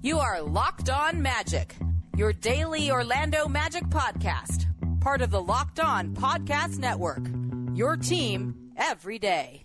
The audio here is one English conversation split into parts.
You are Locked On Magic, your daily Orlando Magic podcast, part of the Locked On Podcast Network. Your team every day.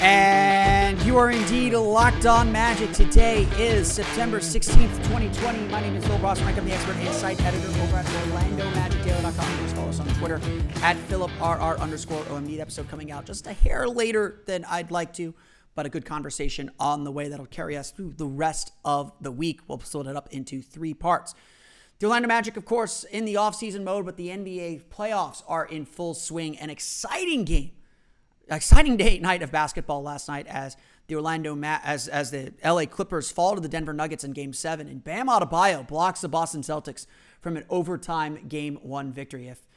And you are indeed locked on magic. Today is September 16th, 2020. My name is Phil Rossman. I'm the expert insight editor over at OrlandoMagicDaily.com. Please follow us on Twitter at PhilipRR underscore OMD. Episode coming out just a hair later than I'd like to, but a good conversation on the way that'll carry us through the rest of the week. We'll split it up into three parts. The Orlando Magic, of course, in the offseason mode, but the NBA playoffs are in full swing. An exciting game exciting day night of basketball last night as the Orlando Ma- as as the LA Clippers fall to the Denver Nuggets in Game Seven, and Bam Adebayo blocks the Boston Celtics from an overtime Game One victory. If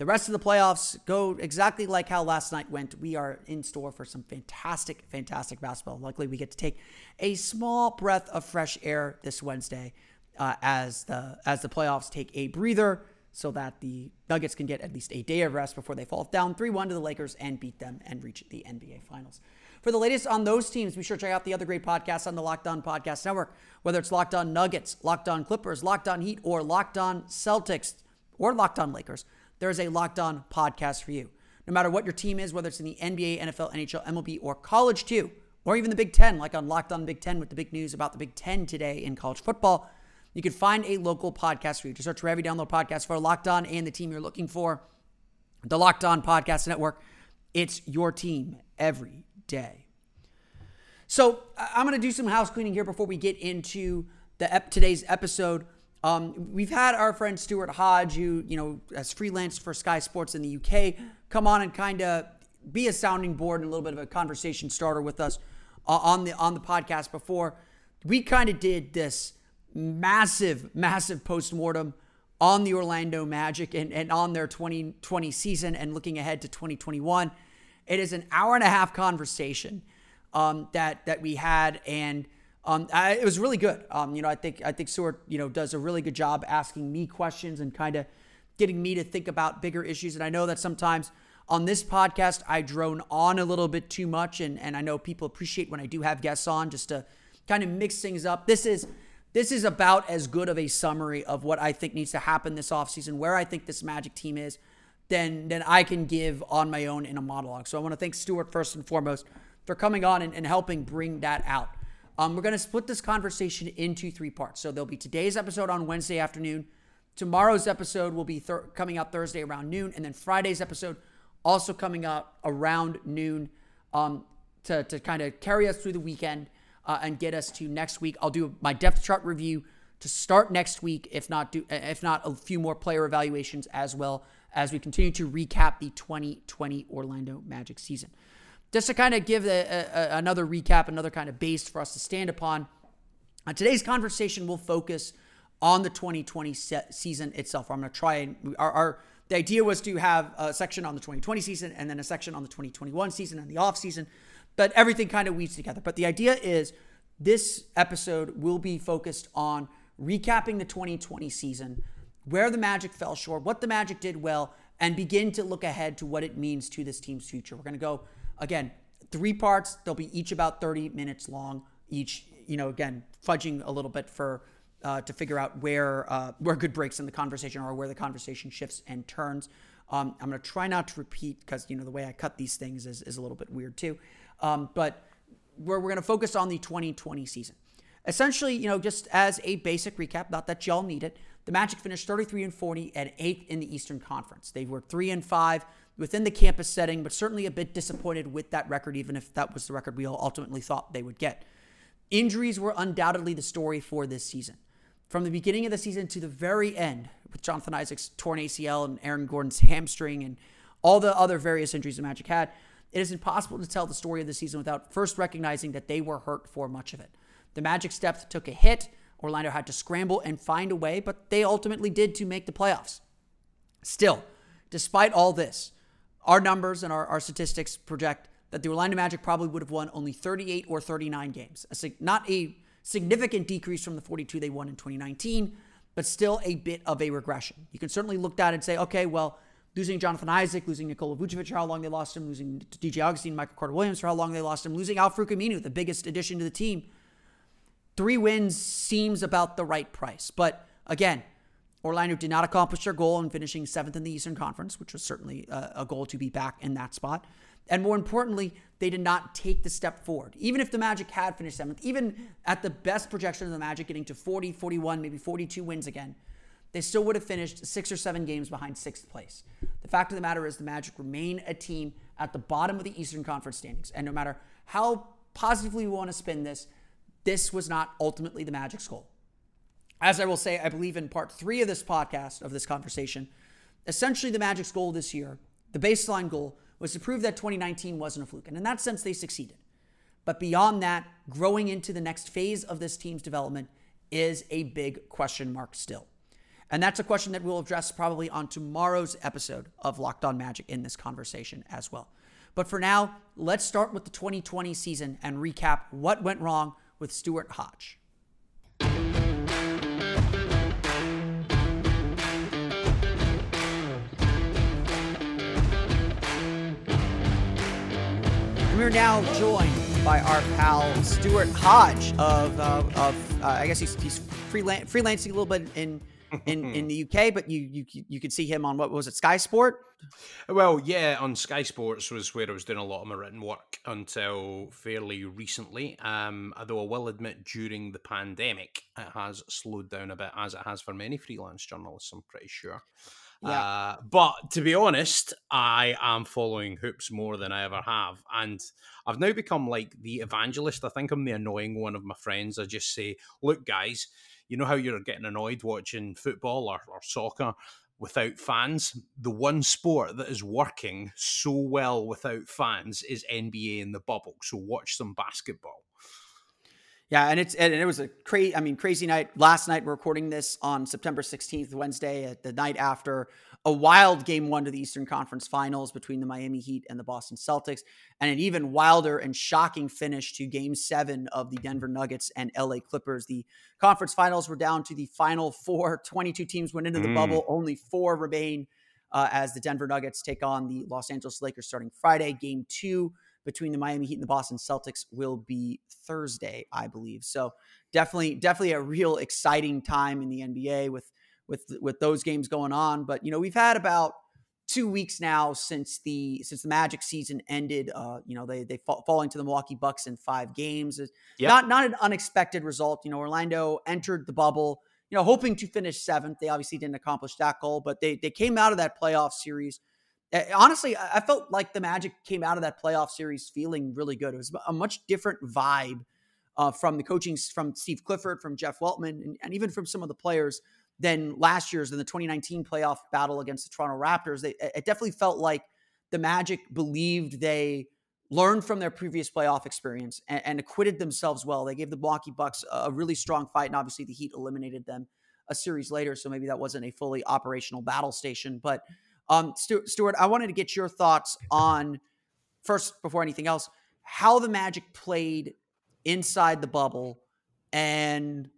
the rest of the playoffs go exactly like how last night went, we are in store for some fantastic, fantastic basketball. Luckily, we get to take a small breath of fresh air this Wednesday uh, as the as the playoffs take a breather so that the Nuggets can get at least a day of rest before they fall down 3 1 to the Lakers and beat them and reach the NBA Finals. For the latest on those teams, be sure to check out the other great podcasts on the Locked On Podcast Network, whether it's Locked On Nuggets, Locked On Clippers, Locked On Heat, or Locked On Celtics, or Locked On Lakers. There is a Locked On podcast for you. No matter what your team is, whether it's in the NBA, NFL, NHL, MLB, or college too, or even the Big Ten, like on Locked On Big Ten with the big news about the Big Ten today in college football you can find a local podcast for you. Just search for every download podcast for Locked On and the team you're looking for. The Locked On Podcast Network. It's your team every day. So I'm going to do some house cleaning here before we get into the ep- today's episode. Um, we've had our friend Stuart Hodge, who you know has freelanced for Sky Sports in the UK, come on and kind of be a sounding board and a little bit of a conversation starter with us uh, on the on the podcast before. We kind of did this massive, massive postmortem on the Orlando Magic and, and on their 2020 season and looking ahead to 2021. It is an hour and a half conversation um, that that we had, and um, I, it was really good. Um, you know, I think I think Stuart, you know, does a really good job asking me questions and kind of getting me to think about bigger issues. And I know that sometimes on this podcast I drone on a little bit too much, and and I know people appreciate when I do have guests on just to kind of mix things up. This is this is about as good of a summary of what I think needs to happen this offseason, where I think this Magic team is, than, than I can give on my own in a monologue. So I want to thank Stuart first and foremost for coming on and, and helping bring that out. Um, we're going to split this conversation into three parts. So there'll be today's episode on Wednesday afternoon. Tomorrow's episode will be coming out Thursday around noon. And then Friday's episode also coming out around noon um, to, to kind of carry us through the weekend uh, and get us to next week. I'll do my depth chart review to start next week, if not do if not a few more player evaluations as well as we continue to recap the 2020 Orlando Magic season. Just to kind of give a, a, another recap, another kind of base for us to stand upon. Uh, today's conversation will focus on the 2020 season itself. I'm going to try and our, our the idea was to have a section on the 2020 season and then a section on the 2021 season and the off season but everything kind of weaves together. But the idea is this episode will be focused on recapping the 2020 season, where the Magic fell short, what the Magic did well, and begin to look ahead to what it means to this team's future. We're going to go, again, three parts. They'll be each about 30 minutes long, each, you know, again, fudging a little bit for. Uh, to figure out where uh, where good breaks in the conversation or where the conversation shifts and turns. Um, I'm going to try not to repeat because you know the way I cut these things is, is a little bit weird too. Um, but we're, we're going to focus on the 2020 season. Essentially, you know, just as a basic recap, not that y'all need it, the Magic finished 33 and 40 at eighth in the Eastern Conference. They were three and five within the campus setting, but certainly a bit disappointed with that record, even if that was the record we all ultimately thought they would get. Injuries were undoubtedly the story for this season. From the beginning of the season to the very end, with Jonathan Isaac's torn ACL and Aaron Gordon's hamstring and all the other various injuries the Magic had, it is impossible to tell the story of the season without first recognizing that they were hurt for much of it. The Magic's depth took a hit. Orlando had to scramble and find a way, but they ultimately did to make the playoffs. Still, despite all this, our numbers and our, our statistics project that the Orlando Magic probably would have won only 38 or 39 games. A, not a significant decrease from the 42 they won in 2019, but still a bit of a regression. You can certainly look at it and say, okay, well, losing Jonathan Isaac, losing Nikola Vucevic for how long they lost him, losing DJ Augustin, Michael Carter Williams for how long they lost him, losing Al Aminu, the biggest addition to the team. Three wins seems about the right price. But again, Orlando did not accomplish their goal in finishing seventh in the Eastern Conference, which was certainly a, goal to be back in that spot. And more importantly, they did not take the step forward. Even if the Magic had finished seventh, even at the best projection of the Magic getting to 40, 41, maybe 42 wins again, they still would have finished six or seven games behind sixth place. The fact of the matter is, the Magic remain a team at the bottom of the Eastern Conference standings. And no matter how positively we want to spin this, this was not ultimately the Magic's goal. As I will say, I believe in part three of this podcast, of this conversation, essentially the Magic's goal this year, the baseline goal, was to prove that 2019 wasn't a fluke. And in that sense, they succeeded. But beyond that, growing into the next phase of this team's development is a big question mark still. And that's a question that we'll address probably on tomorrow's episode of Locked On Magic in this conversation as well. But for now, let's start with the 2020 season and recap what went wrong with Stuart Hodge. We're now joined by our pal Stuart Hodge of, uh, of uh, I guess he's, he's freelan- freelancing a little bit in in in the UK, but you you you could see him on what was it Sky Sport? Well, yeah, on Sky Sports was where I was doing a lot of my written work until fairly recently. Um, although I will admit, during the pandemic, it has slowed down a bit, as it has for many freelance journalists. I'm pretty sure. Yeah. Uh, but to be honest, I am following hoops more than I ever have. And I've now become like the evangelist. I think I'm the annoying one of my friends. I just say, look, guys, you know how you're getting annoyed watching football or, or soccer without fans? The one sport that is working so well without fans is NBA in the bubble. So watch some basketball. Yeah, and it's and it was a crazy. I mean, crazy night last night. We're recording this on September sixteenth, Wednesday, at the night after a wild game one to the Eastern Conference Finals between the Miami Heat and the Boston Celtics, and an even wilder and shocking finish to Game Seven of the Denver Nuggets and LA Clippers. The conference finals were down to the final four. Twenty-two teams went into the mm. bubble. Only four remain uh, as the Denver Nuggets take on the Los Angeles Lakers starting Friday. Game two between the Miami Heat and the Boston Celtics will be Thursday, I believe. So definitely, definitely a real exciting time in the NBA with with with those games going on. But you know, we've had about two weeks now since the since the Magic season ended. Uh, you know, they they fall, falling to the Milwaukee Bucks in five games. Yep. Not not an unexpected result. You know, Orlando entered the bubble. You know, hoping to finish seventh. They obviously didn't accomplish that goal, but they they came out of that playoff series honestly, I felt like the Magic came out of that playoff series feeling really good. It was a much different vibe uh, from the coaching from Steve Clifford, from Jeff Weltman, and, and, even from some of the players than last year's than the 2019 playoff battle against the Toronto Raptors. They, it definitely felt like the Magic believed they learned from their previous playoff experience and, and acquitted themselves well. They gave the Milwaukee Bucks a really strong fight, and obviously the Heat eliminated them a series later. So maybe that wasn't a fully operational battle station, but. Um, Stuart, I wanted to get your thoughts on first before anything else how the Magic played inside the bubble and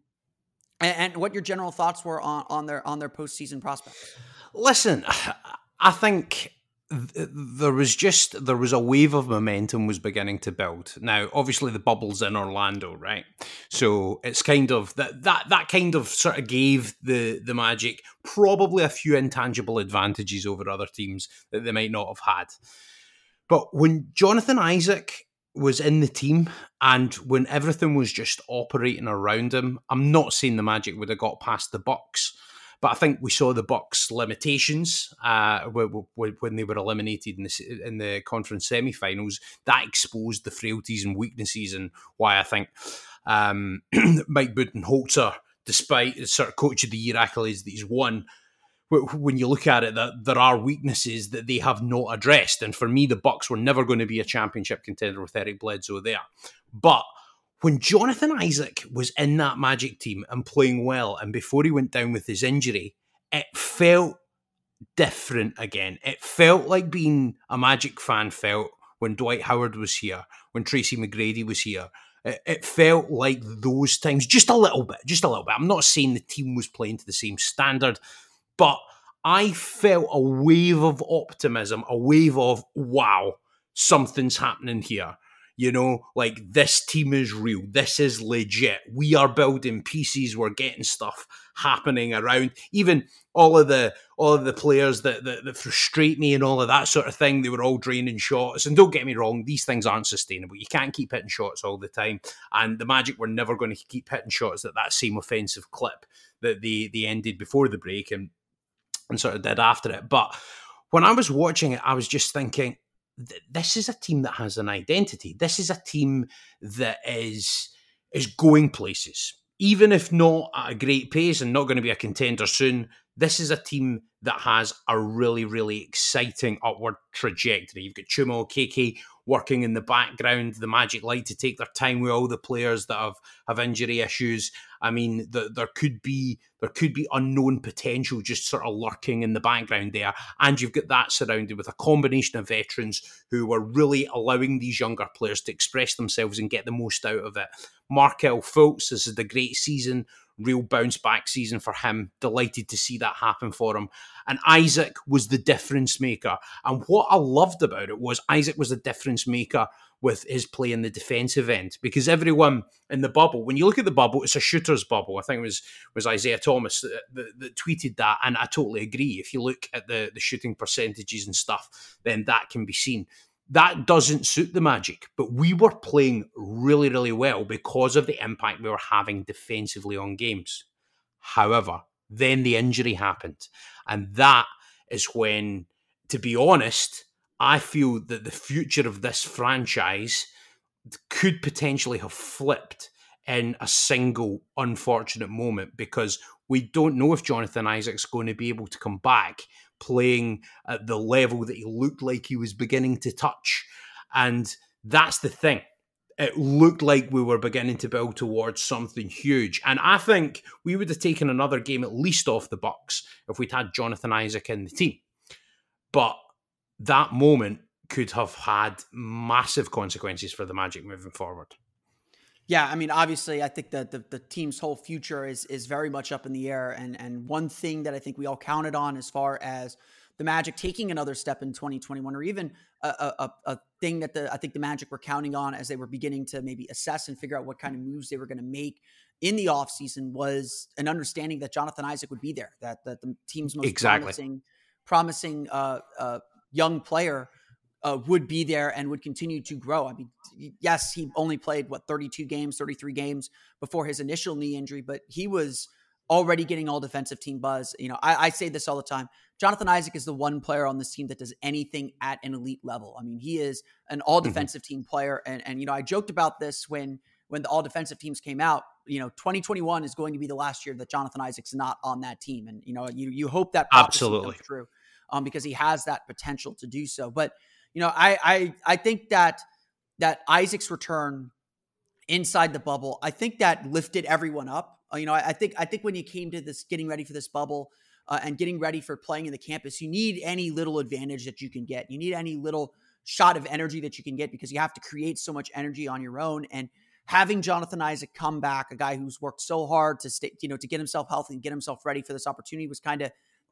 and what your general thoughts were on, on their on their postseason prospects. Listen, I think there was just there was a wave of momentum was beginning to build. Now, obviously, the bubble's in Orlando, right? So it's kind of that that that kind of sort of gave the the Magic probably a few intangible advantages over other teams that they might not have had. But when Jonathan Isaac was in the team and when everything was just operating around him, I'm not saying the Magic would have got past the Bucks but I think we saw the Bucks' limitations uh, when they were eliminated in the, in the conference semi-finals. That exposed the frailties and weaknesses, and why I think um, Mike Budenholzer, despite the sort of coach of the year accolades that he's won, when you look at it, that there are weaknesses that they have not addressed. And for me, the Bucks were never going to be a championship contender with Eric Bledsoe there. But when Jonathan Isaac was in that Magic team and playing well, and before he went down with his injury, it felt different again. It felt like being a Magic fan felt when Dwight Howard was here, when Tracy McGrady was here. It, it felt like those times, just a little bit, just a little bit. I'm not saying the team was playing to the same standard, but I felt a wave of optimism, a wave of wow, something's happening here. You know, like this team is real. This is legit. We are building pieces. We're getting stuff happening around. Even all of the all of the players that, that, that frustrate me and all of that sort of thing. They were all draining shots. And don't get me wrong, these things aren't sustainable. You can't keep hitting shots all the time. And the Magic were never going to keep hitting shots at that same offensive clip that they they ended before the break and and sort of did after it. But when I was watching it, I was just thinking this is a team that has an identity. This is a team that is is going places, even if not at a great pace and not going to be a contender soon. This is a team that has a really, really exciting upward trajectory. You've got Chuma Okeke working in the background, the Magic like to take their time with all the players that have, have injury issues. I mean, the, there could be there could be unknown potential just sort of lurking in the background there, and you've got that surrounded with a combination of veterans who are really allowing these younger players to express themselves and get the most out of it. Markelle Fultz, this is the great season real bounce back season for him. Delighted to see that happen for him. And Isaac was the difference maker. And what I loved about it was Isaac was the difference maker with his play in the defensive end because everyone in the bubble, when you look at the bubble, it's a shooter's bubble. I think it was was Isaiah Thomas that, that, that tweeted that, and I totally agree. If you look at the the shooting percentages and stuff, then that can be seen that doesn't suit the Magic. But we were playing really, really well because of the impact we were having defensively on games. However, then the injury happened. And that is when, to be honest, I feel that the future of this franchise could potentially have flipped in a single unfortunate moment because we don't know if Jonathan Isaac's going to be able to come back playing at the level that he looked like he was beginning to touch. And that's the thing. It looked like we were beginning to build towards something huge. And I think we would have taken another game at least off the Bucks if we'd had Jonathan Isaac in the team. But that moment could have had massive consequences for the Magic moving forward. Yeah, I mean, obviously, I think that the, the team's whole future is is very much up in the air. And and one thing that I think we all counted on as far as the Magic taking another step in 2021, or even a, a, a thing that the I think the Magic were counting on as they were beginning to maybe assess and figure out what kind of moves they were going to make in the offseason was an understanding that Jonathan Isaac would be there, that that the team's most exactly. promising promising uh, uh, young player uh, would be there and would continue to grow. I mean, yes, he only played what 32 games, 33 games before his initial knee injury, but he was already getting all defensive team buzz. You know, I, I, say this all the time. Jonathan Isaac is the one player on this team that does anything at an elite level. I mean, he is an all mm-hmm. defensive mm-hmm. team player, and and you know, I joked about this when when the all defensive teams came out. You know, 2021 is going to be the last year that Jonathan Isaac's not on that team, and you know, you you hope that absolutely true, um, because he has that potential to do so, but you know, I I I think that that Isaac's return inside the bubble, I think that lifted everyone up. Uh, you know, I, I, think I think when you came to this, getting ready for this bubble uh, and getting ready for playing in the campus, you need any little advantage that you can get. You need any little shot of energy that you can get because you have to create so much energy on your own. And having Jonathan Isaac come back, a guy who's worked so hard to stay, you know, to get himself healthy and get himself ready for this opportunity, was kind of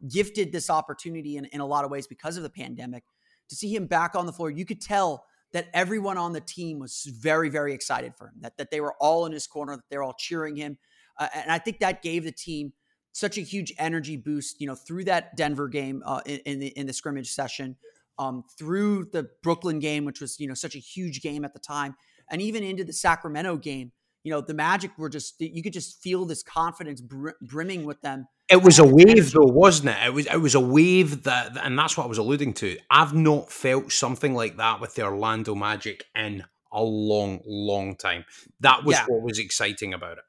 gifted this opportunity in, in a lot of ways because of the pandemic to see him back on the floor, you could tell that everyone on the team was very, very excited for him, that, that they were all in his corner, that they're all cheering him. Uh, and I think that gave the team such a huge energy boost, you know, through that Denver game uh, in, in, the in the scrimmage session, um, through the Brooklyn game, which was you know such a huge game at the time, and even into the Sacramento game. You know, the Magic were just you could just feel this confidence br- brimming with them it was a wave, though, wasn't it? It was. It was a wave that, and that's what I was alluding to. I've not felt something like that with the Orlando Magic in a long, long time. That was yeah. what was exciting about it.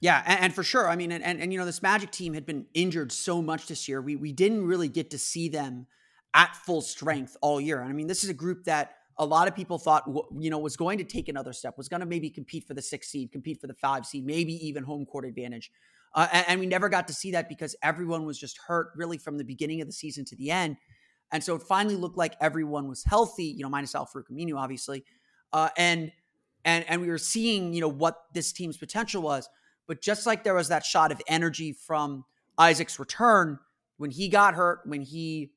Yeah, and, and, for sure. I mean, and, and and you know, this Magic team had been injured so much this year. We we didn't really get to see them at full strength all year. And I mean, this is a group that a lot of people thought you know was going to take another step, was going to maybe compete for the six seed, compete for the five seed, maybe even home court advantage. Uh, and, and, we never got to see that because everyone was just hurt really from the beginning of the season to the end. And so it finally looked like everyone was healthy, you know, minus Al Farouq Aminu, obviously. Uh, and and and we were seeing, you know, what this team's potential was. But just like there was that shot of energy from Isaac's return, when he got hurt, when he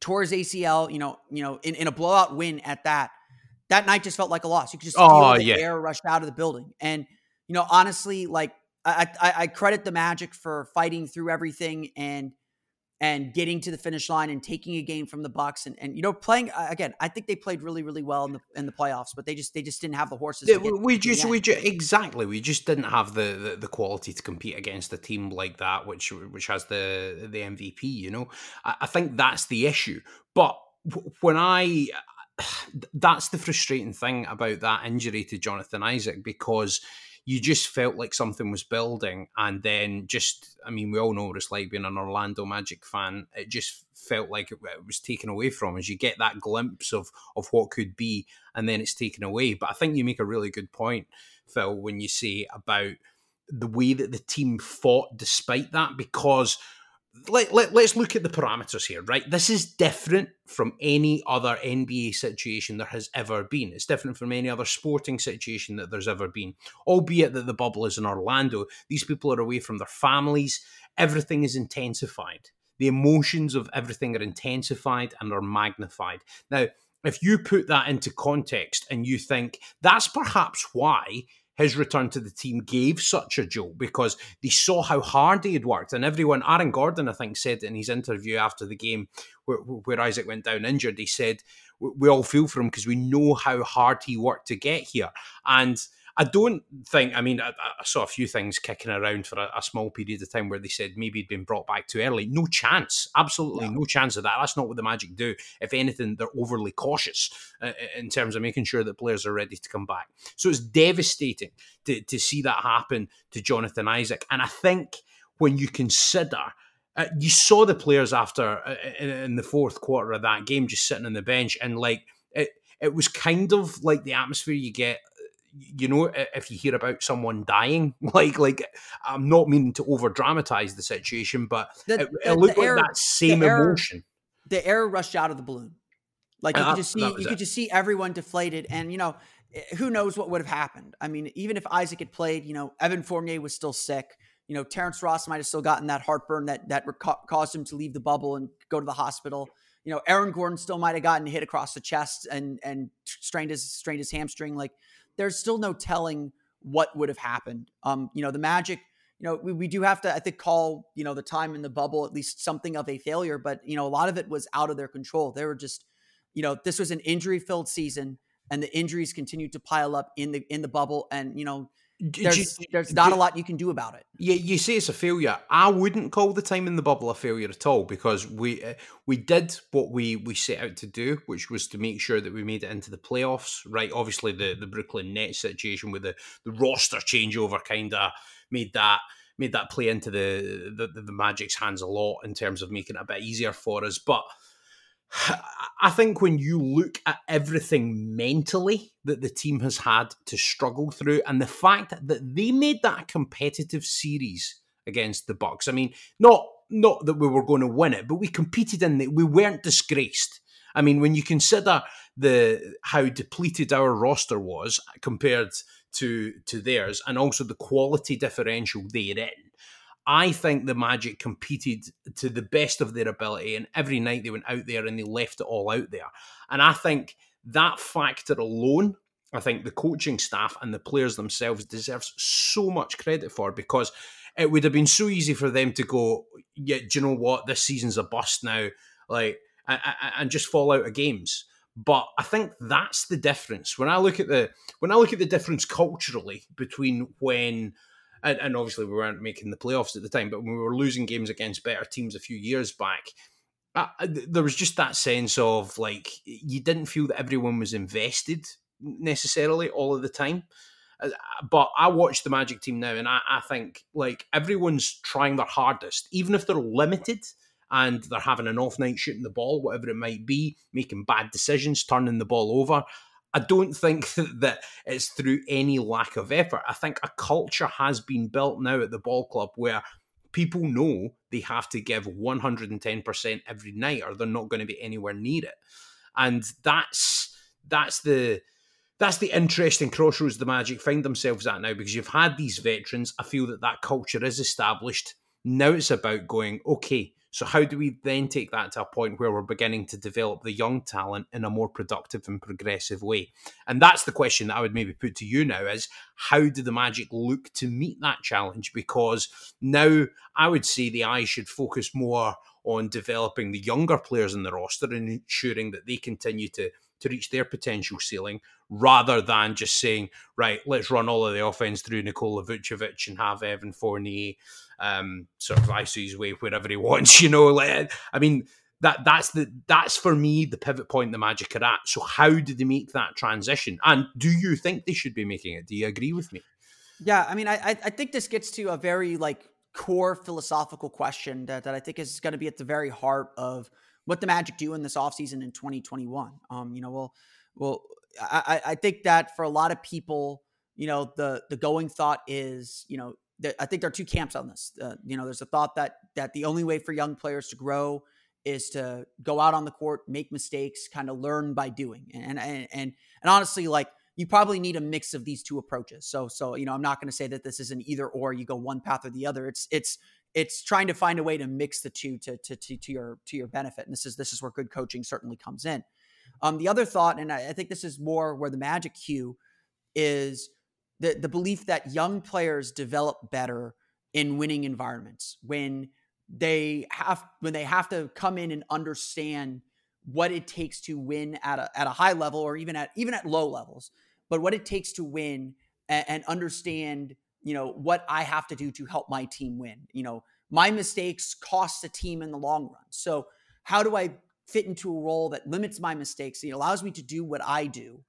tore his ACL, you know, you know, in, in a blowout win at that, that night just felt like a loss. You could just feel oh, the yeah. air rushed out of the building. And, you know, honestly, like I, I, I credit the Magic for fighting through everything and and getting to the finish line and taking a game from the Bucks and, and you know playing uh, again. I think they played really really well in the in the playoffs, but they just they just didn't have the horses. Yeah, we just we just exactly we just didn't have the, the, the quality to compete against a team like that, which which has the the MVP. You know, I, I think that's the issue. But when I that's the frustrating thing about that injury to Jonathan Isaac because you just felt like something was building and then just i mean we all know what it's like being an orlando magic fan. It just felt like it, it was taken away from us. You get that glimpse of of what could be and then it's taken away. But i think you make a really good point phil when you say about the way that the team fought despite that because let, let, let's look at the parameters here, right? This is different from any other NBA situation there has ever been. It's different from any other sporting situation that there's ever been. Albeit that the bubble is in Orlando, these people are away from their families. Everything is intensified. The emotions of everything are intensified and are magnified. Now, if you put that into context and you think that's perhaps why his return to the team gave such a jolt because they saw how hard he had worked. And everyone, Aaron Gordon, I think, said in his interview after the game where, where Isaac went down injured, he said, We all feel for him because we know how hard he worked to get here. And I don't think. I mean, I, I, saw a few things kicking around for a, a, small period of time where they said maybe he'd been brought back too early. No chance, absolutely no, no chance of that. That's not what the Magic do. If anything, they're overly cautious uh, in terms of making sure that players are ready to come back. So it's devastating to to see that happen to Jonathan Isaac. And I think when you consider. Uh, you saw the players after uh, in, in the fourth quarter of that game just sitting on the bench and like it, it was kind of like the atmosphere you get you know, if you hear about someone dying, like like I'm not meaning to over dramatize the situation, but the, it, it looked like air, that same the air, emotion. The air rushed out of the balloon. Like you uh, could just see, you it. could just see everyone deflated, and you know, eh, who knows what would have happened. I mean, even if Isaac had played, you know, Evan Fournier was still sick. You know, Terrence Ross might have still gotten that heartburn that that caused him to leave the bubble and go to the hospital. You know, Aaron Gordon still might have gotten hit across the chest and and strained his strained his hamstring. Like there's still no telling what would have happened. Um, you know, the Magic, you know, we, we do have to, I think, call, you know, the time in the bubble at least something of a failure, but, you know, a lot of it was out of their control. They were just, you know, this was an injury filled season and the injuries continued to pile up in the in the bubble and you know there's, there's not a lot you can do about it. Yeah, you say it's a failure. I wouldn't call the time in the bubble a failure at all because we uh, we did what we we set out to do, which was to make sure that we made it into the playoffs. Right, obviously the the Brooklyn Nets situation with the the roster changeover kind of made that made that play into the, the the Magic's hands a lot in terms of making it a bit easier for us, but I think when you look at everything mentally that the team has had to struggle through, and the fact that they made that a competitive series against the Bucks. I mean, not not that we were going to win it, but we competed in it. We weren't disgraced. I mean, when you consider the how depleted our roster was compared to to theirs, and also the quality differential they're in, I think the Magic competed to the best of their ability, and every night they went out there and they left it all out there. And I think that factor alone, I think the coaching staff and the players themselves deserves so much credit for because it would have been so easy for them to go, yeah, do you know what? This season's a bust now, like, and just fall out of games. But I think that's the difference. When I look at the when I look at the difference culturally between when and, and obviously we weren't making the playoffs at the time, but when we were losing games against better teams a few years back, uh, there was just that sense of like you didn't feel that everyone was invested necessarily all of the time. Uh, but I watch the Magic team now, and I, I think like everyone's trying their hardest, even if they're limited and they're having an off night shooting the ball, whatever it might be, making bad decisions, turning the ball over. I don't think that it's through any lack of effort. I think a culture has been built now at the ball club where people know they have to give 110% every night or they're not going to be anywhere near it. And that's that's the that's the interesting crossroads the Magic find themselves at now because you've had these veterans. I feel that that culture is established. Now it's about going, okay, So, how do we then take that to a point where we're beginning to develop the young talent in a more productive and progressive way? And that's the question that I would maybe put to you now is how do the Magic look to meet that challenge? Because now I would say the eye should focus more on developing the younger players in the roster and ensuring that they continue to to reach their potential ceiling rather than just saying, right, let's run all of the offense through Nikola Vucevic and have Evan Fournier um, sort of ice his way wherever he wants, you know. Like, I mean, that that's the that's for me the pivot point the Magic are at. So how do they make that transition? And do you think they should be making it? Do you agree with me? Yeah, I mean, I I think this gets to a very like core philosophical question that, that I think is going to be at the very heart of what the Magic do in this offseason in 2021. Um, you know, well, well, I, I think that for a lot of people, you know, the the going thought is, you know, I think there are two camps on this. Uh, you know, there's a thought that that the only way for young players to grow is to go out on the court, make mistakes, kind of learn by doing. And and and, and honestly, like you probably need a mix of these two approaches. So so you know, I'm not going to say that this is an either or. You go one path or the other. It's it's it's trying to find a way to mix the two to to to, to your to your benefit. And this is this is where good coaching certainly comes in. Um, the other thought, and I, I think this is more where the magic cue is the the belief that young players develop better in winning environments when they have when they have to come in and understand what it takes to win at a at a high level or even at even at low levels, but what it takes to win and, and understand, you know, what I have to do to help my team win. You know, my mistakes cost the team in the long run. So how do I fit into a role that limits my mistakes, and allows me to do what I do,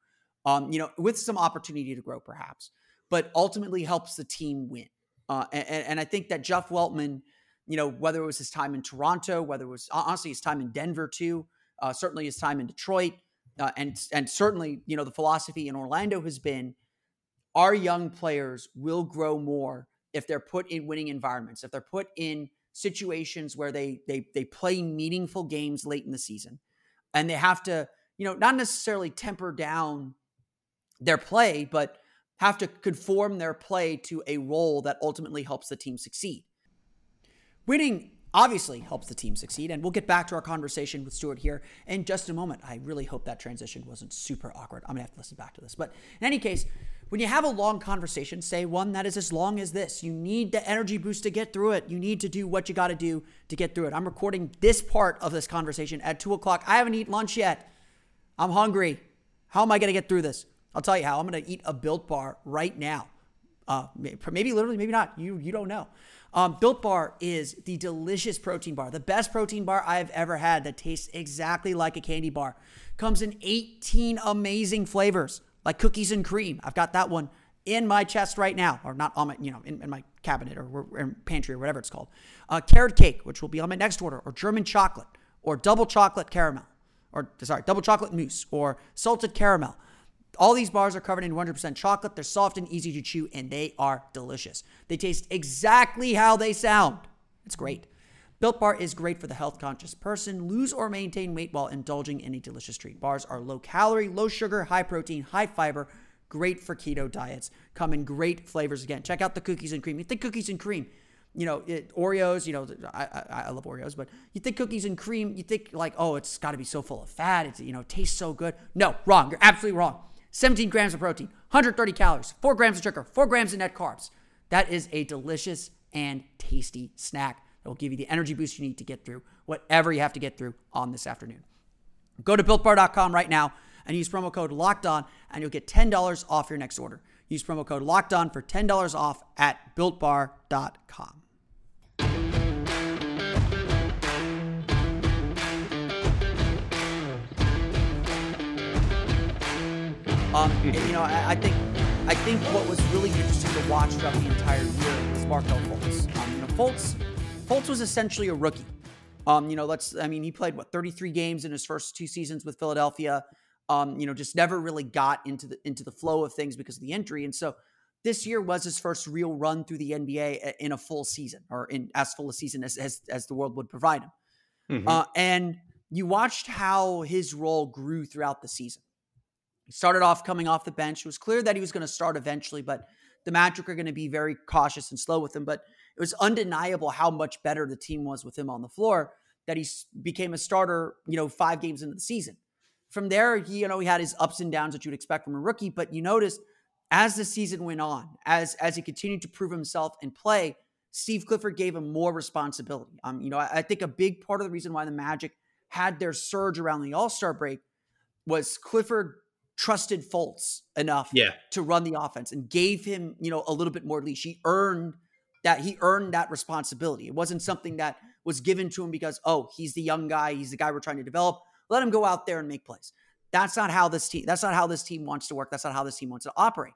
um, you know, with some opportunity to grow perhaps, but ultimately helps the team win. Uh, and, and I think that Jeff Weltman, you know, whether it was his time in Toronto, whether it was honestly his time in Denver too, uh, certainly his time in Detroit, uh, and and certainly you know the philosophy in Orlando has been our young players will grow more if they're put in winning environments, if they're put in situations where they they they play meaningful games late in the season, and they have to you know not necessarily temper down their play, but have to conform their play to a role that ultimately helps the team succeed. Winning obviously helps the team succeed. And we'll get back to our conversation with Stuart here in just a moment. I really hope that transition wasn't super awkward. I'm going to have to listen back to this. But in any case, when you have a long conversation, say one that is as long as this, you need the energy boost to get through it. You need to do what you got to do to get through it. I'm recording this part of this conversation at two o'clock. I haven't eaten lunch yet. I'm hungry. How am I going to get through this? I'll tell you how. I'm going to eat a built bar right now. Uh, maybe literally, maybe not. You you don't know. Um, Built Bar is the delicious protein bar, the best protein bar I've ever had that tastes exactly like a candy bar. Comes in 18 amazing flavors, like cookies and cream. I've got that one in my chest right now, or not on my, you know, in, in my cabinet or, or pantry or whatever it's called. Uh, carrot cake, which will be on my next order, or German chocolate, or double chocolate caramel, or sorry, double chocolate mousse, or salted caramel. All these bars are covered in 100% chocolate. They're soft and easy to chew, and they are delicious. They taste exactly how they sound. It's great. Built Bar is great for the health conscious person. Lose or maintain weight while indulging in a delicious treat. Bars are low calorie, low sugar, high protein, high fiber, great for keto diets. Come in great flavors again. Check out the cookies and cream. You think cookies and cream, you know, it, Oreos, you know, I, I, I, love Oreos, but you think cookies and cream, you think like, oh, it's got to be so full of fat. It's, you know, it tastes so good. No, wrong. You're absolutely wrong. 17 grams of protein, 130 calories, 4 grams of sugar, 4 grams of net carbs. That is a delicious and tasty snack that will give you the energy boost you need to get through whatever you have to get through on this afternoon. Go to builtbar.com right now and use promo code locked on, and you'll get $10 off your next order. Use promo code locked on for $10 off at builtbar.com. Um, and, you know, I, I, think I think what was really interesting to watch throughout the entire year was Markelle Fultz. Um, you know, Fultz, Fultz was essentially a rookie. Um, you know, let's I mean, he played what 33 games in his first two seasons with Philadelphia. Um, you know, just never really got into the into the flow of things because of the injury, and so this year was his first real run through the NBA in a full season, or in as full a season as as, as the world would provide him. Mm-hmm. Uh, and you watched how his role grew throughout the season. He started off coming off the bench. It was clear that he was going to start eventually, but the Magic are going to be very cautious and slow with him. But it was undeniable how much better the team was with him on the floor that he became a starter, you know, five games into the season. From there, he, you know, he had his ups and downs that you'd expect from a rookie, but you notice as the season went on, as as he continued to prove himself and play, Steve Clifford gave him more responsibility. Um, you know, I, I think a big part of the reason why the Magic had their surge around the All Star break was Clifford trusted Fultz enough yeah. to run the offense and gave him, you know, a little bit more leash. He earned that he earned that responsibility. It wasn't something that was given to him because, oh, he's the young guy, he's the guy we're trying to develop. Let him go out there and make plays. That's not how this team that's not how this team wants to work. That's not how this team wants to operate.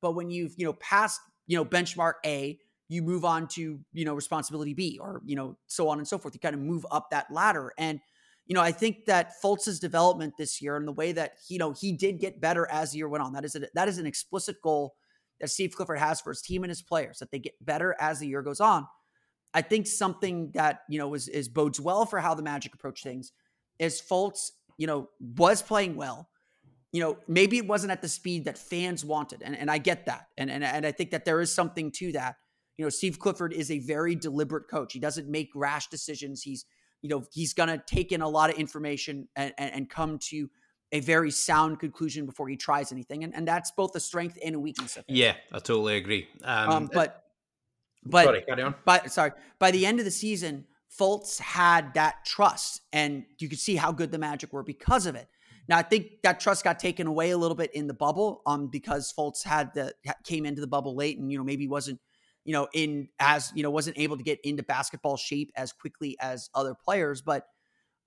But when you've, you know, passed, you know, benchmark A, you move on to, you know, responsibility B or, you know, so on and so forth. You kind of move up that ladder. And you know, I think that Fultz's development this year and the way that you know he did get better as the year went on. That is a, that is an explicit goal that Steve Clifford has for his team and his players that they get better as the year goes on. I think something that you know is, is bodes well for how the Magic approach things is Fultz. You know, was playing well. You know, maybe it wasn't at the speed that fans wanted, and, and I get that, and, and and I think that there is something to that. You know, Steve Clifford is a very deliberate coach. He doesn't make rash decisions. He's you know, he's going to take in a lot of information and, and, and, come to a very sound conclusion before he tries anything. And, and that's both a strength and a weakness. Yeah, I totally agree. Um, um, but, but, sorry, carry on. By, sorry, by the end of the season, Fultz had that trust, and you could see how good the Magic were because of it. Now, I think that trust got taken away a little bit in the bubble, um, because Fultz had the came into the bubble late, and you know maybe wasn't you know, in as you know, wasn't able to get into basketball shape as quickly as other players. But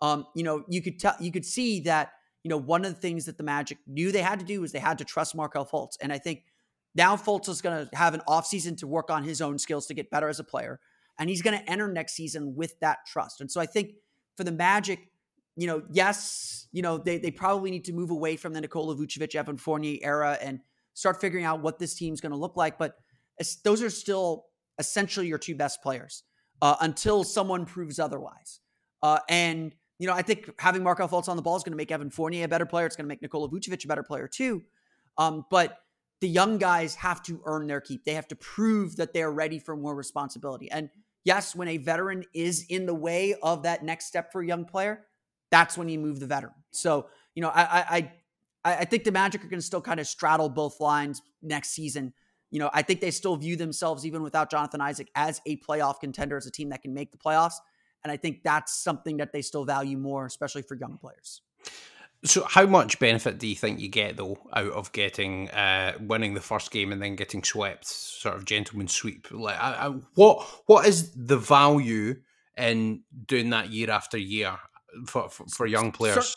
um, you know, you could tell you could see that, you know, one of the things that the Magic knew they had to do was they had to trust Markelle Fultz. And I think now Fultz is gonna have an offseason to work on his own skills to get better as a player. And he's gonna enter next season with that trust. And so I think for the Magic, you know, yes, you know, they they probably need to move away from the Nikola Vucevic, Evan Fournier era and start figuring out what this team's gonna look like. But those are still essentially your two best players uh, until someone proves otherwise. Uh, and you know, I think having Markelle Fultz on the ball is going to make Evan Fournier a better player. It's going to make Nikola Vucevic a better player too. Um, but the young guys have to earn their keep. They have to prove that they're ready for more responsibility. And yes, when a veteran is in the way of that next step for a young player, that's when you move the veteran. So, you know, I I I think the Magic are going to still kind of straddle both lines next season you know, I think they still view themselves, even without Jonathan Isaac, as a playoff contender, as a team that can make the playoffs. And I think that's something that they still value more, especially for young players. So, how much benefit do you think you get though out of getting uh, winning the first game and then getting swept, sort of gentleman sweep? Like, I, I, what what is the value in doing that year after year for for, for young players?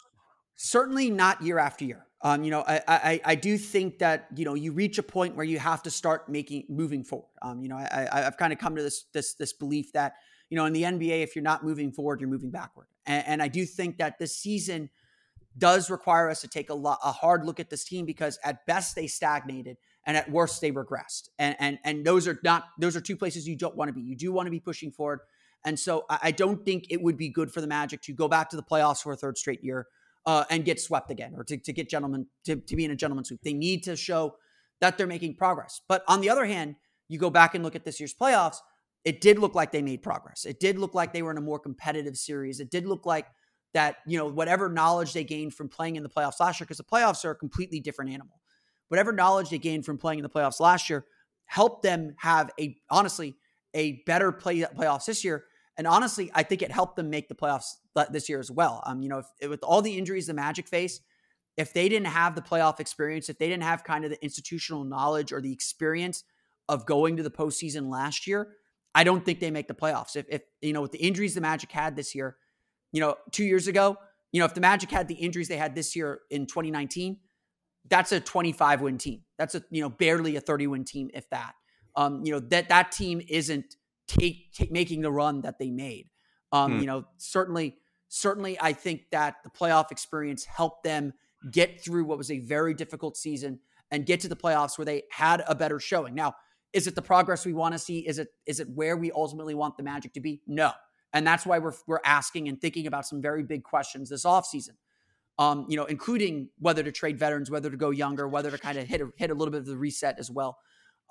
certainly not year after year. Um, you know, I, I I do think that you know you reach a point where you have to start making moving forward. Um, you know, I, I have kind of come to this this this belief that you know in the NBA, if you're not moving forward, you're moving backward. And, and I do think that this season does require us to take a lot a hard look at this team because at best they stagnated and at worst they regressed. And and and those are not those are two places you don't want to be. You do want to be pushing forward. And so I, I don't think it would be good for the Magic to go back to the playoffs for a third straight year uh, and get swept again or to, to get gentlemen to, to be in a gentleman sweep. They need to show that they're making progress. But on the other hand, you go back and look at this year's playoffs, it did look like they made progress. It did look like they were in a more competitive series. It did look like that, you know, whatever knowledge they gained from playing in the playoffs last year, because the playoffs are a completely different animal. Whatever knowledge they gained from playing in the playoffs last year helped them have a honestly a better play playoffs this year and honestly, I think it helped them make the playoffs this year as well. Um, you know, if, with all the injuries the Magic face, if they didn't have the playoff experience, if they didn't have kind of the institutional knowledge or the experience of going to the postseason last year, I don't think they make the playoffs. If, if you know, with the injuries the Magic had this year, you know, two years ago, you know, if the Magic had the injuries they had this year in 2019, that's a 25 win team. That's a you know barely a 30 win team, if that. Um, you know that that team isn't take, take making the run that they made. Um, hmm. You know, certainly, certainly, I think that the playoff experience helped them get through what was a very difficult season and get to the playoffs where they had a better showing. Now, is it the progress we want to see? Is it is it where we ultimately want the Magic to be? No, and that's why we're we're asking and thinking about some very big questions this offseason. Um, you know, including whether to trade veterans, whether to go younger, whether to kind of hit a, hit a little bit of the reset as well.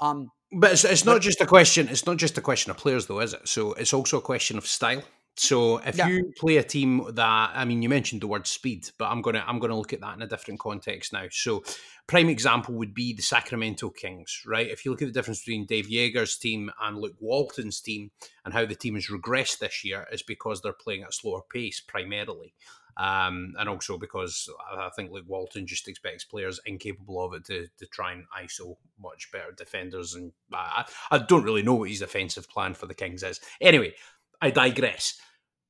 Um, But it's, it's not just a question. It's not just a question of players, though, is it? So it's also a question of style. So if yeah. you play a team that I mean, you mentioned the word speed, but I'm gonna I'm gonna look at that in a different context now. So prime example would be the Sacramento Kings, right? If you look at the difference between Dave Joerger's team and Luke Walton's team and how the team has regressed this year is because they're playing at a slower pace primarily. Um, and also because I think Luke Walton just expects players incapable of it to, to try and ISO much better defenders. And I, I don't really know what his offensive plan for the Kings is. Anyway, I digress.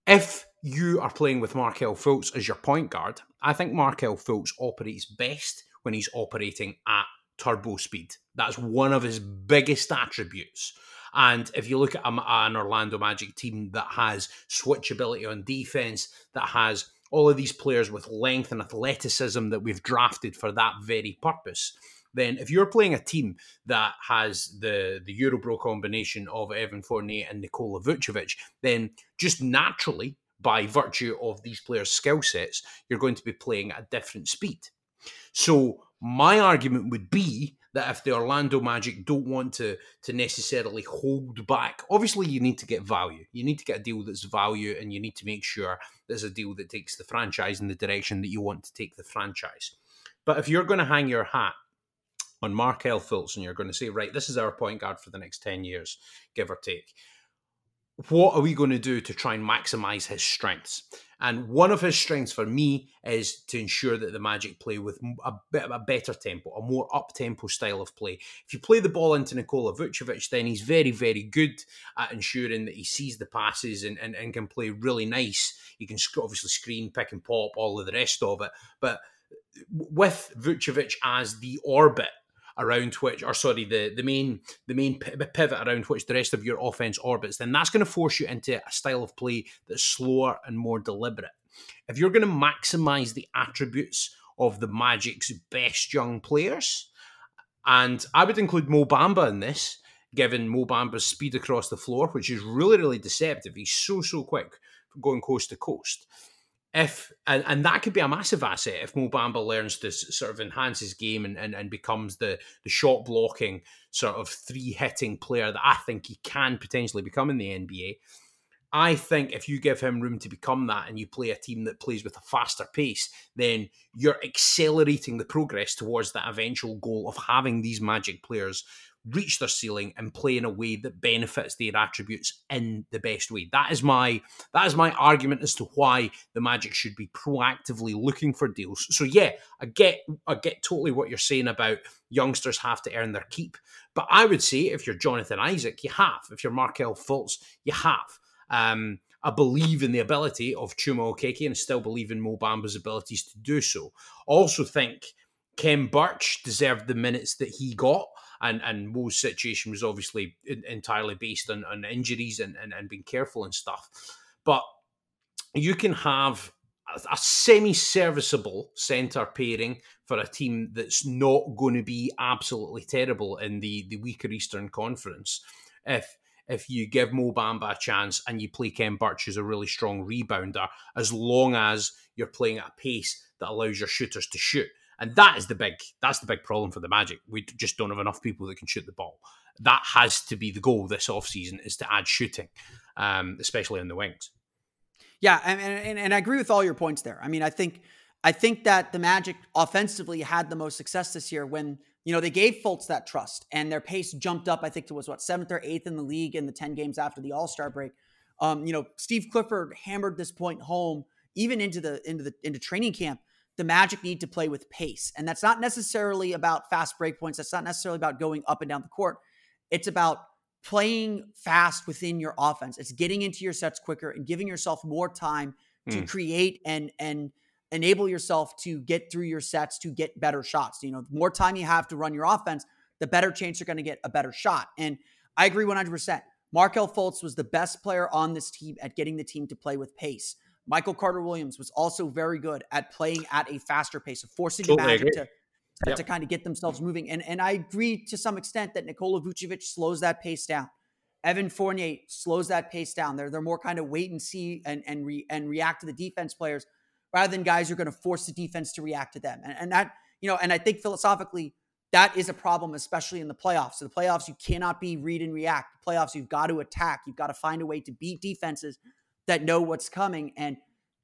If you are playing with Markelle Fultz as your point guard, I think Markelle Fultz operates best when he's operating at turbo speed. That's one of his biggest attributes. And if you look at an Orlando Magic team that has switchability on defense, that has all of these players with length and athleticism that we've drafted for that very purpose, then if you're playing a team that has the the Eurobro combination of Evan Fournier and Nikola Vucevic, then just naturally, by virtue of these players' skill sets, you're going to be playing at different speed. So my argument would be that if the Orlando Magic don't want to to necessarily hold back, obviously you need to get value. You need to get a deal that's value, and you need to make sure there's a deal that takes the franchise in the direction that you want to take the franchise. But if you're going to hang your hat on Markelle Fultz and you're going to say, right, this is our point guard for the next 10 years, give or take. What are we going to do to try and maximize his strengths? And one of his strengths for me is to ensure that the Magic play with a bit of a better tempo, a more up tempo style of play. If you play the ball into Nikola Vucevic, then he's very, very good at ensuring that he sees the passes and, and, and can play really nice. He can obviously screen, pick and pop, all of the rest of it. But with Vucevic as the orbit around which, or sorry, the the main the main pivot around which the rest of your offense orbits, then that's going to force you into a style of play that's slower and more deliberate. If you're going to maximize the attributes of the Magic's best young players, and I would include Mo Bamba in this, given Mo Bamba's speed across the floor, which is really really deceptive. He's so so quick going coast to coast if and, and that could be a massive asset if Mo Bamba learns to sort of enhance his game and, and, and becomes the the shot blocking sort of three hitting player that I think he can potentially become in the NBA. I think if you give him room to become that and you play a team that plays with a faster pace, then you're accelerating the progress towards that eventual goal of having these magic players reach their ceiling and play in a way that benefits their attributes in the best way. That is my that is my argument as to why the Magic should be proactively looking for deals. So yeah, I get I get totally what you're saying about youngsters have to earn their keep. But I would say if you're Jonathan Isaac, you have. If you're Markelle Fultz, you have. Um, I believe in the ability of Chuma Okeke and still believe in Mo Bamba's abilities to do so. Also think Khem Birch deserved the minutes that he got and and Mo's situation was obviously entirely based on, on injuries and, and, and being careful and stuff. But you can have a, semi-serviceable centre pairing for a team that's not going to be absolutely terrible in the, the weaker Eastern Conference. If if you give Mo Bamba a chance and you play Khem Birch as a really strong rebounder, as long as you're playing at a pace that allows your shooters to shoot and that is the big that's the big problem for the Magic. We just don't have enough people that can shoot the ball. That has to be the goal this offseason is to add shooting, um, especially in the wings. Yeah, and, and and I agree with all your points there. I mean, I think I think that the Magic offensively had the most success this year when you know they gave Fultz that trust and their pace jumped up. I think it was what seventh or eighth in the league in the ten games after the All Star break. Um, you know, Steve Clifford hammered this point home even into the into the into training camp the Magic need to play with pace. And that's not necessarily about fast break points. That's not necessarily about going up and down the court. It's about playing fast within your offense. It's getting into your sets quicker and giving yourself more time to mm. create and and enable yourself to get through your sets to get better shots. You know, the more time you have to run your offense, the better chance you're going to get a better shot. And I agree 100%. Markelle Fultz was the best player on this team at getting the team to play with pace. Michael Carter Williams was also very good at playing at a faster pace, of forcing totally the Magic to, to, yep. to, kind of get themselves moving. And, and I agree to some extent that Nikola Vucevic slows that pace down. Evan Fournier slows that pace down. They're, they're more kind of wait and see and, and, re, and react to the defense players rather than guys who are going to force the defense to react to them. And, and that, you know, and I think philosophically, that is a problem, especially in the playoffs. So the playoffs, you cannot be read and react. The playoffs, you've got to attack. You've got to find a way to beat defenses that know what's coming. And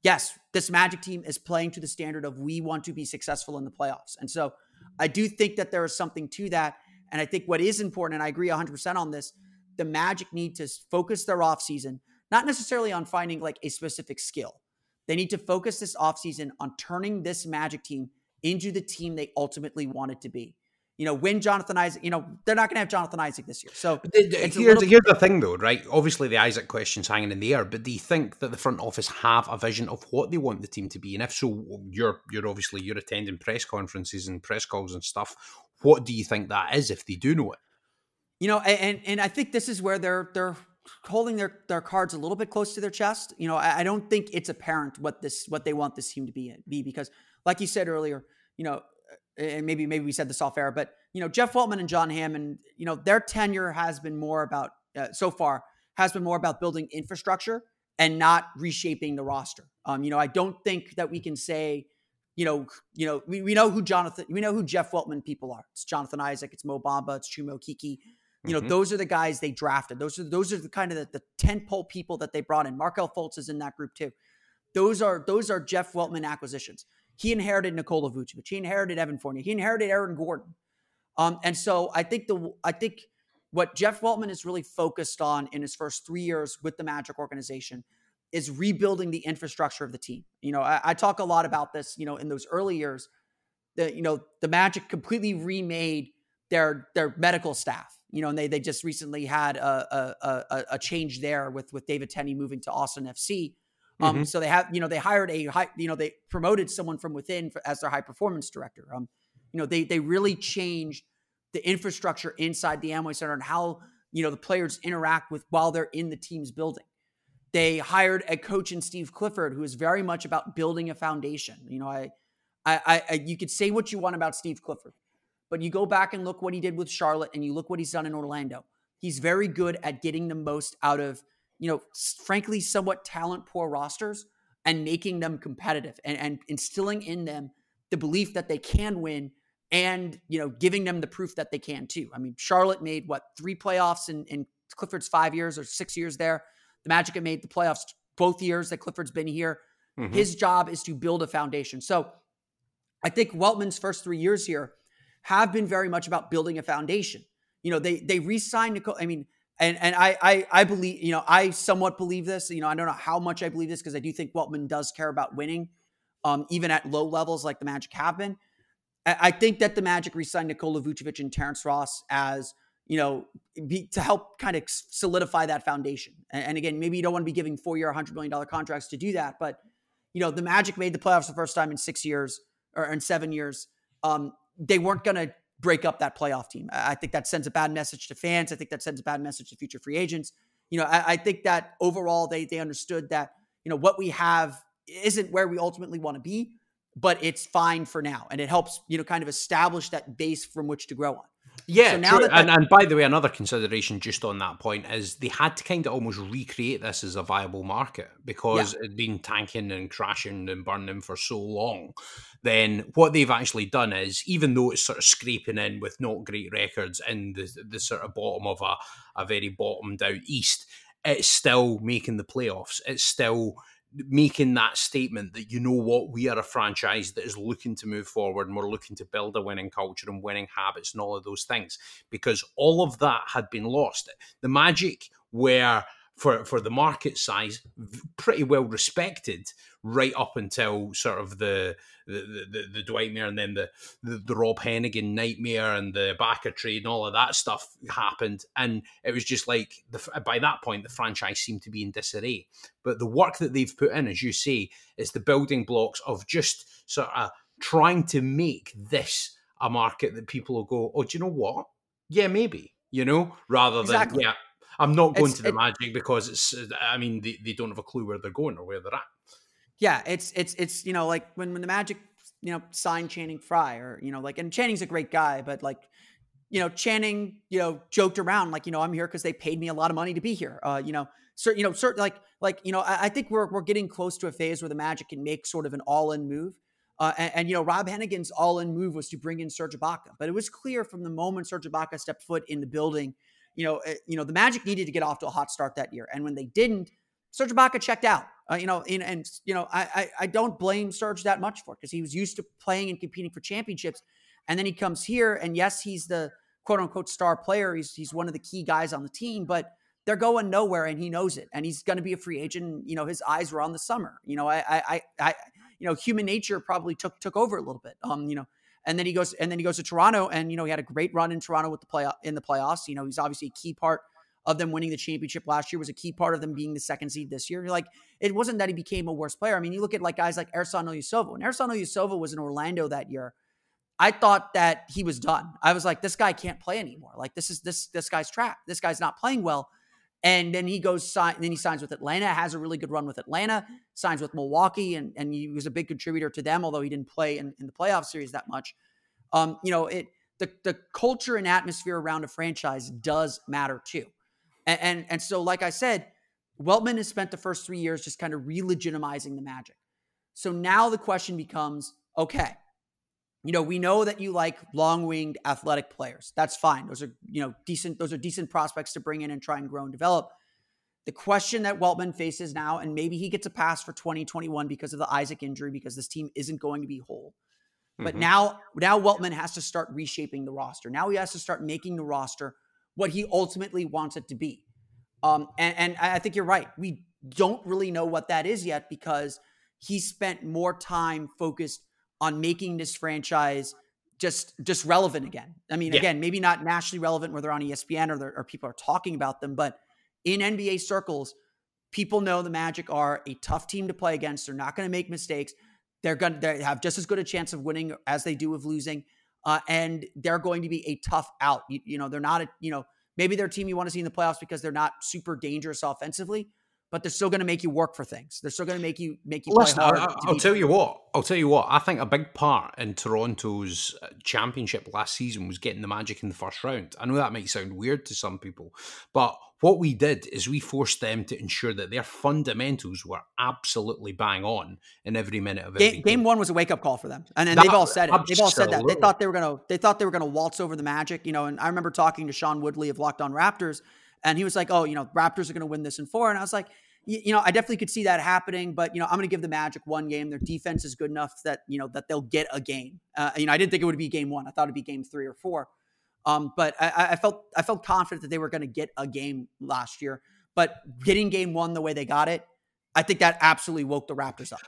yes, this Magic team is playing to the standard of we want to be successful in the playoffs. And so I do think that there is something to that. And I think what is important, and I agree 100% on this, the Magic need to focus their offseason, not necessarily on finding like a specific skill. They need to focus this offseason on turning this Magic team into the team they ultimately want it to be you know, when Jonathan Isaac, you know, they're not going to have Jonathan Isaac this year. So here's, little- here's the thing, though, right? Obviously, the Isaac question's hanging in the air, but do you think that the front office have a vision of what they want the team to be? And if so, you're you're obviously you're attending press conferences and press calls and stuff. What do you think that is if they do know it? You know, and and I think this is where they're they're holding their their cards a little bit close to their chest. You know, I, I don't think it's apparent what this what they want this team to be be because, like you said earlier, you know, and maybe maybe we said this off air, but you know Jeff Weltman and John Hammond, you know their tenure has been more about uh, so far has been more about building infrastructure and not reshaping the roster. Um, you know, I don't think that we can say, you know, you know, we, we know who Jonathan, we know who Jeff Weltman people are. It's Jonathan Isaac, it's Mo Bamba, it's Chuma Okeke. You know, mm-hmm. those are the guys they drafted. Those are those are the kind of the, the tent pole people that they brought in. Markelle Fultz is in that group too. Those are those are Jeff Weltman acquisitions. He inherited Nikola Vucevic. He inherited Evan Fournier. He inherited Aaron Gordon. Um, and so I think the I think what Jeff Weltman is really focused on in his first three years with the Magic organization is rebuilding the infrastructure of the team. You know, I, I talk a lot about this. You know, in those early years, the you know the Magic completely remade their their medical staff. You know, and they they just recently had a a, a, a change there with with David Tenney moving to Austin FC. Um, mm-hmm. so they have, you know, they hired a high, you know, they promoted someone from within for, as their high performance director. Um, you know, they they really changed the infrastructure inside the Amway Center and how you know the players interact with while they're in the team's building. They hired a coach in Steve Clifford, who is very much about building a foundation. You know, I, I, I, you could say what you want about Steve Clifford, but you go back and look what he did with Charlotte, and you look what he's done in Orlando. He's very good at getting the most out of you know, frankly, somewhat talent poor rosters and making them competitive and, and instilling in them the belief that they can win and, you know, giving them the proof that they can too. I mean, Charlotte made what, three playoffs in, in Clifford's five years or six years there. The Magic have made the playoffs both years that Clifford's been here. Mm-hmm. His job is to build a foundation. So I think Weltman's first three years here have been very much about building a foundation. You know, they they re-signed Nicole. I mean, and and I, I I believe you know I somewhat believe this. You know I don't know how much I believe this because I do think Weltman does care about winning, um, even at low levels like the Magic have been. I, I think that the Magic re-signed Nikola Vucevic and Terrence Ross as you know be, to help kind of solidify that foundation. And, and again, maybe you don't want to be giving four-year, hundred million dollar contracts to do that, but you know the Magic made the playoffs the first time in six years or in seven years. Um, they weren't going to break up that playoff team. I think that sends a bad message to fans. I think that sends a bad message to future free agents. You know, I, I think that overall they they understood that you know what we have isn't where we ultimately want to be, but it's fine for now, and it helps you know kind of establish that base from which to grow on. Yeah, so now that and, and by the way, another consideration just on that point is they had to kind of almost recreate this as a viable market because yeah. it'd been tanking and crashing and burning for so long. Then what they've actually done is, even though it's sort of scraping in with not great records in the the sort of bottom of a a very bottomed out East, it's still making the playoffs. It's still making that statement that you know what we are a franchise that is looking to move forward and we're looking to build a winning culture and winning habits and all of those things because all of that had been lost. The magic were for for the market size pretty well respected right up until sort of the the the, the Dwightmare and then the, the, the Rob Hennigan nightmare and the Ibaka trade and all of that stuff happened. And it was just like the, by that point the franchise seemed to be in disarray. But the work that they've put in as you say is the building blocks of just sort of trying to make this a market that people will go oh do you know what? Yeah maybe you know rather exactly. than yeah I'm not going it's, to the it, Magic because it's. I mean, they, they don't have a clue where they're going or where they're at. Yeah, it's it's it's you know like when when the Magic you know signed Channing Frye or you know like and Channing's a great guy, but like you know Channing you know joked around like you know I'm here because they paid me a lot of money to be here. Uh, you know, certain you know certain like like you know I, I think we're we're getting close to a phase where the Magic can make sort of an all in move. Uh, and, and, you know, Rob Hennigan's all-in move was to bring in Serge Ibaka, but it was clear from the moment Serge Ibaka stepped foot in the building, you know, it, you know, the Magic needed to get off to a hot start that year, and when they didn't, Serge Ibaka checked out. Uh, you know, and, and you know, I, I, I don't blame Serge that much for it because he was used to playing and competing for championships, and then he comes here, and yes, he's the quote unquote star player. He's he's one of the key guys on the team, but they're going nowhere, and he knows it, and he's going to be a free agent. You know, his eyes were on the summer. You know, I I I, you know, human nature probably took took over a little bit. Um, you know. And then he goes, and then he goes to Toronto, and you know he had a great run in Toronto with the play in the playoffs. You know he's obviously a key part of them winning the championship last year was a key part of them being the second seed this year. Like it wasn't that he became a worse player. I mean, you look at like guys like Ersan Ilyasova. When Ersan was in Orlando that year, I thought that he was done. I was like, this guy can't play anymore. Like this is this this guy's trapped. This guy's not playing well. And then he goes sign. Then he signs with Atlanta. Has a really good run with Atlanta. Signs with Milwaukee, and and he was a big contributor to them, although he didn't play in, in the playoff series that much. Um, you know, it the the culture and atmosphere around a franchise does matter too. And, and, and so, like I said, Weltman has spent the first three years just kind of re-legitimizing the Magic. So now the question becomes, okay, you know, we know that you like long-winged athletic players. That's fine. Those are, you know, decent, those are decent prospects to bring in and try and grow and develop. The question that Weltman faces now, and maybe he gets a pass for 2021 because of the Isaac injury, because this team isn't going to be whole. But mm-hmm. now, now Weltman has to start reshaping the roster. Now he has to start making the roster what he ultimately wants it to be. Um, and, and I think you're right. We don't really know what that is yet because he spent more time focused on making this franchise just just relevant again. I mean, yeah. again, maybe not nationally relevant where they're on ESPN or, or people are talking about them, but in NBA circles, people know the Magic are a tough team to play against. They're not going to make mistakes. They're going to have just as good a chance of winning as they do of losing uh, and they're going to be a tough out. You, you know, they're not a, you know, maybe they're a team you want to see in the playoffs because they're not super dangerous offensively, but they're still going to make you work for things. They're still going to make you make you Listen, play hard. I, will tell you what. I'll tell you what. I think a big part in Toronto's uh, championship last season was getting the Magic in the first round. I know that might sound weird to some people, but what we did is we forced them to ensure that their fundamentals were absolutely bang on in every minute of every game. Game one was a wake up call for them, and, and they've all said it. They've all said that they thought they were gonna they thought they were gonna waltz over the Magic, you know. And I remember talking to Sean Woodley of Locked On Raptors, and he was like, "Oh, you know, Raptors are gonna win this in four. and I was like. You know, I definitely could see that happening, but you know, I'm going to give the Magic one game. Their defense is good enough that you know that they'll get a game. Uh, you know, I didn't think it would be game one. I thought it'd be game three or four. Um, but I, I, felt I felt confident that they were going to get a game last year. But getting game one the way they got it, I think that absolutely woke the Raptors up.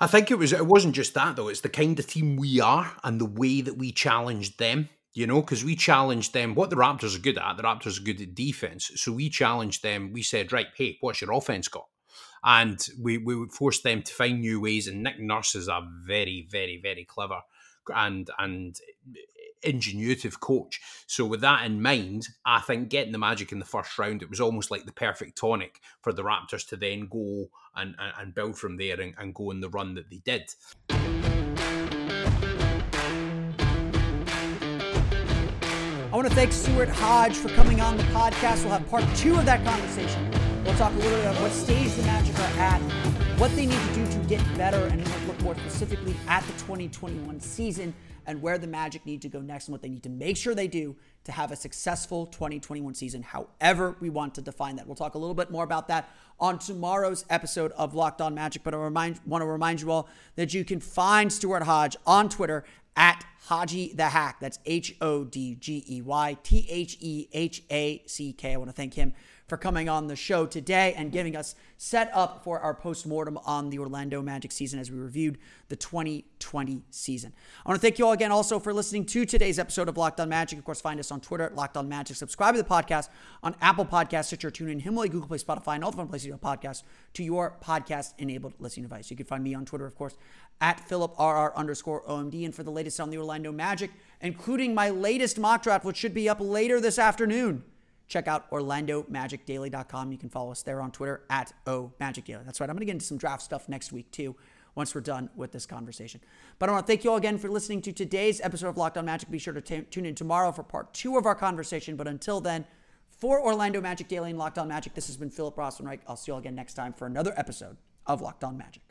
I think it was it wasn't just that though. It's the kind of team we are and the way that we challenged them. You know, because we challenged them. What the Raptors are good at, the Raptors are good at defense. So we challenged them. We said, right, hey, what's your offense got? And we we forced them to find new ways. And Nick Nurse is a very, very, very clever and and ingenuitive coach. So with that in mind, I think getting the Magic in the first round, it was almost like the perfect tonic for the Raptors to then go and, and, and build from there and, and go in the run that they did. Want to thank Stuart Hodge for coming on the podcast. We'll have part two of that conversation. We'll talk a little bit about what stage the Magic are at, what they need to do to get better, and look more specifically at the 2021 season and where the Magic need to go next and what they need to make sure they do to have a successful 2021 season, however we want to define that. We'll talk a little bit more about that on tomorrow's episode of Locked On Magic, but I remind, want to remind you all that you can find Stuart Hodge on Twitter at Hodgey the Hack. That's H O D G E Y T H E H A C K. I want to thank him for coming on the show today and giving us set up for our post-mortem on the Orlando Magic season as we reviewed the 2020 season. I want to thank you all again also for listening to today's episode of Locked On Magic. Of course, find us on Twitter at Locked On Magic. Subscribe to the podcast on Apple Podcasts, Stitcher, TuneIn, Himalaya, Google Play, Spotify, and all the fun places to podcast to your podcast-enabled listening device. You can find me on Twitter, of course, at PhilipRR underscore OMD. And for the latest on the Orlando Magic, including my latest mock draft, which should be up later this afternoon, check out OrlandoMagicDaily.com. You can follow us there on Twitter at OMagicDaily. That's right. I'm going to get into some draft stuff next week too once we're done with this conversation. But I want to thank you all again for listening to today's episode of Locked On Magic. Be sure to t- tune in tomorrow for part two of our conversation. But until then, for Orlando Magic Daily and Locked On Magic, this has been Philip Rossman-Reich. I'll see you all again next time for another episode of Locked On Magic.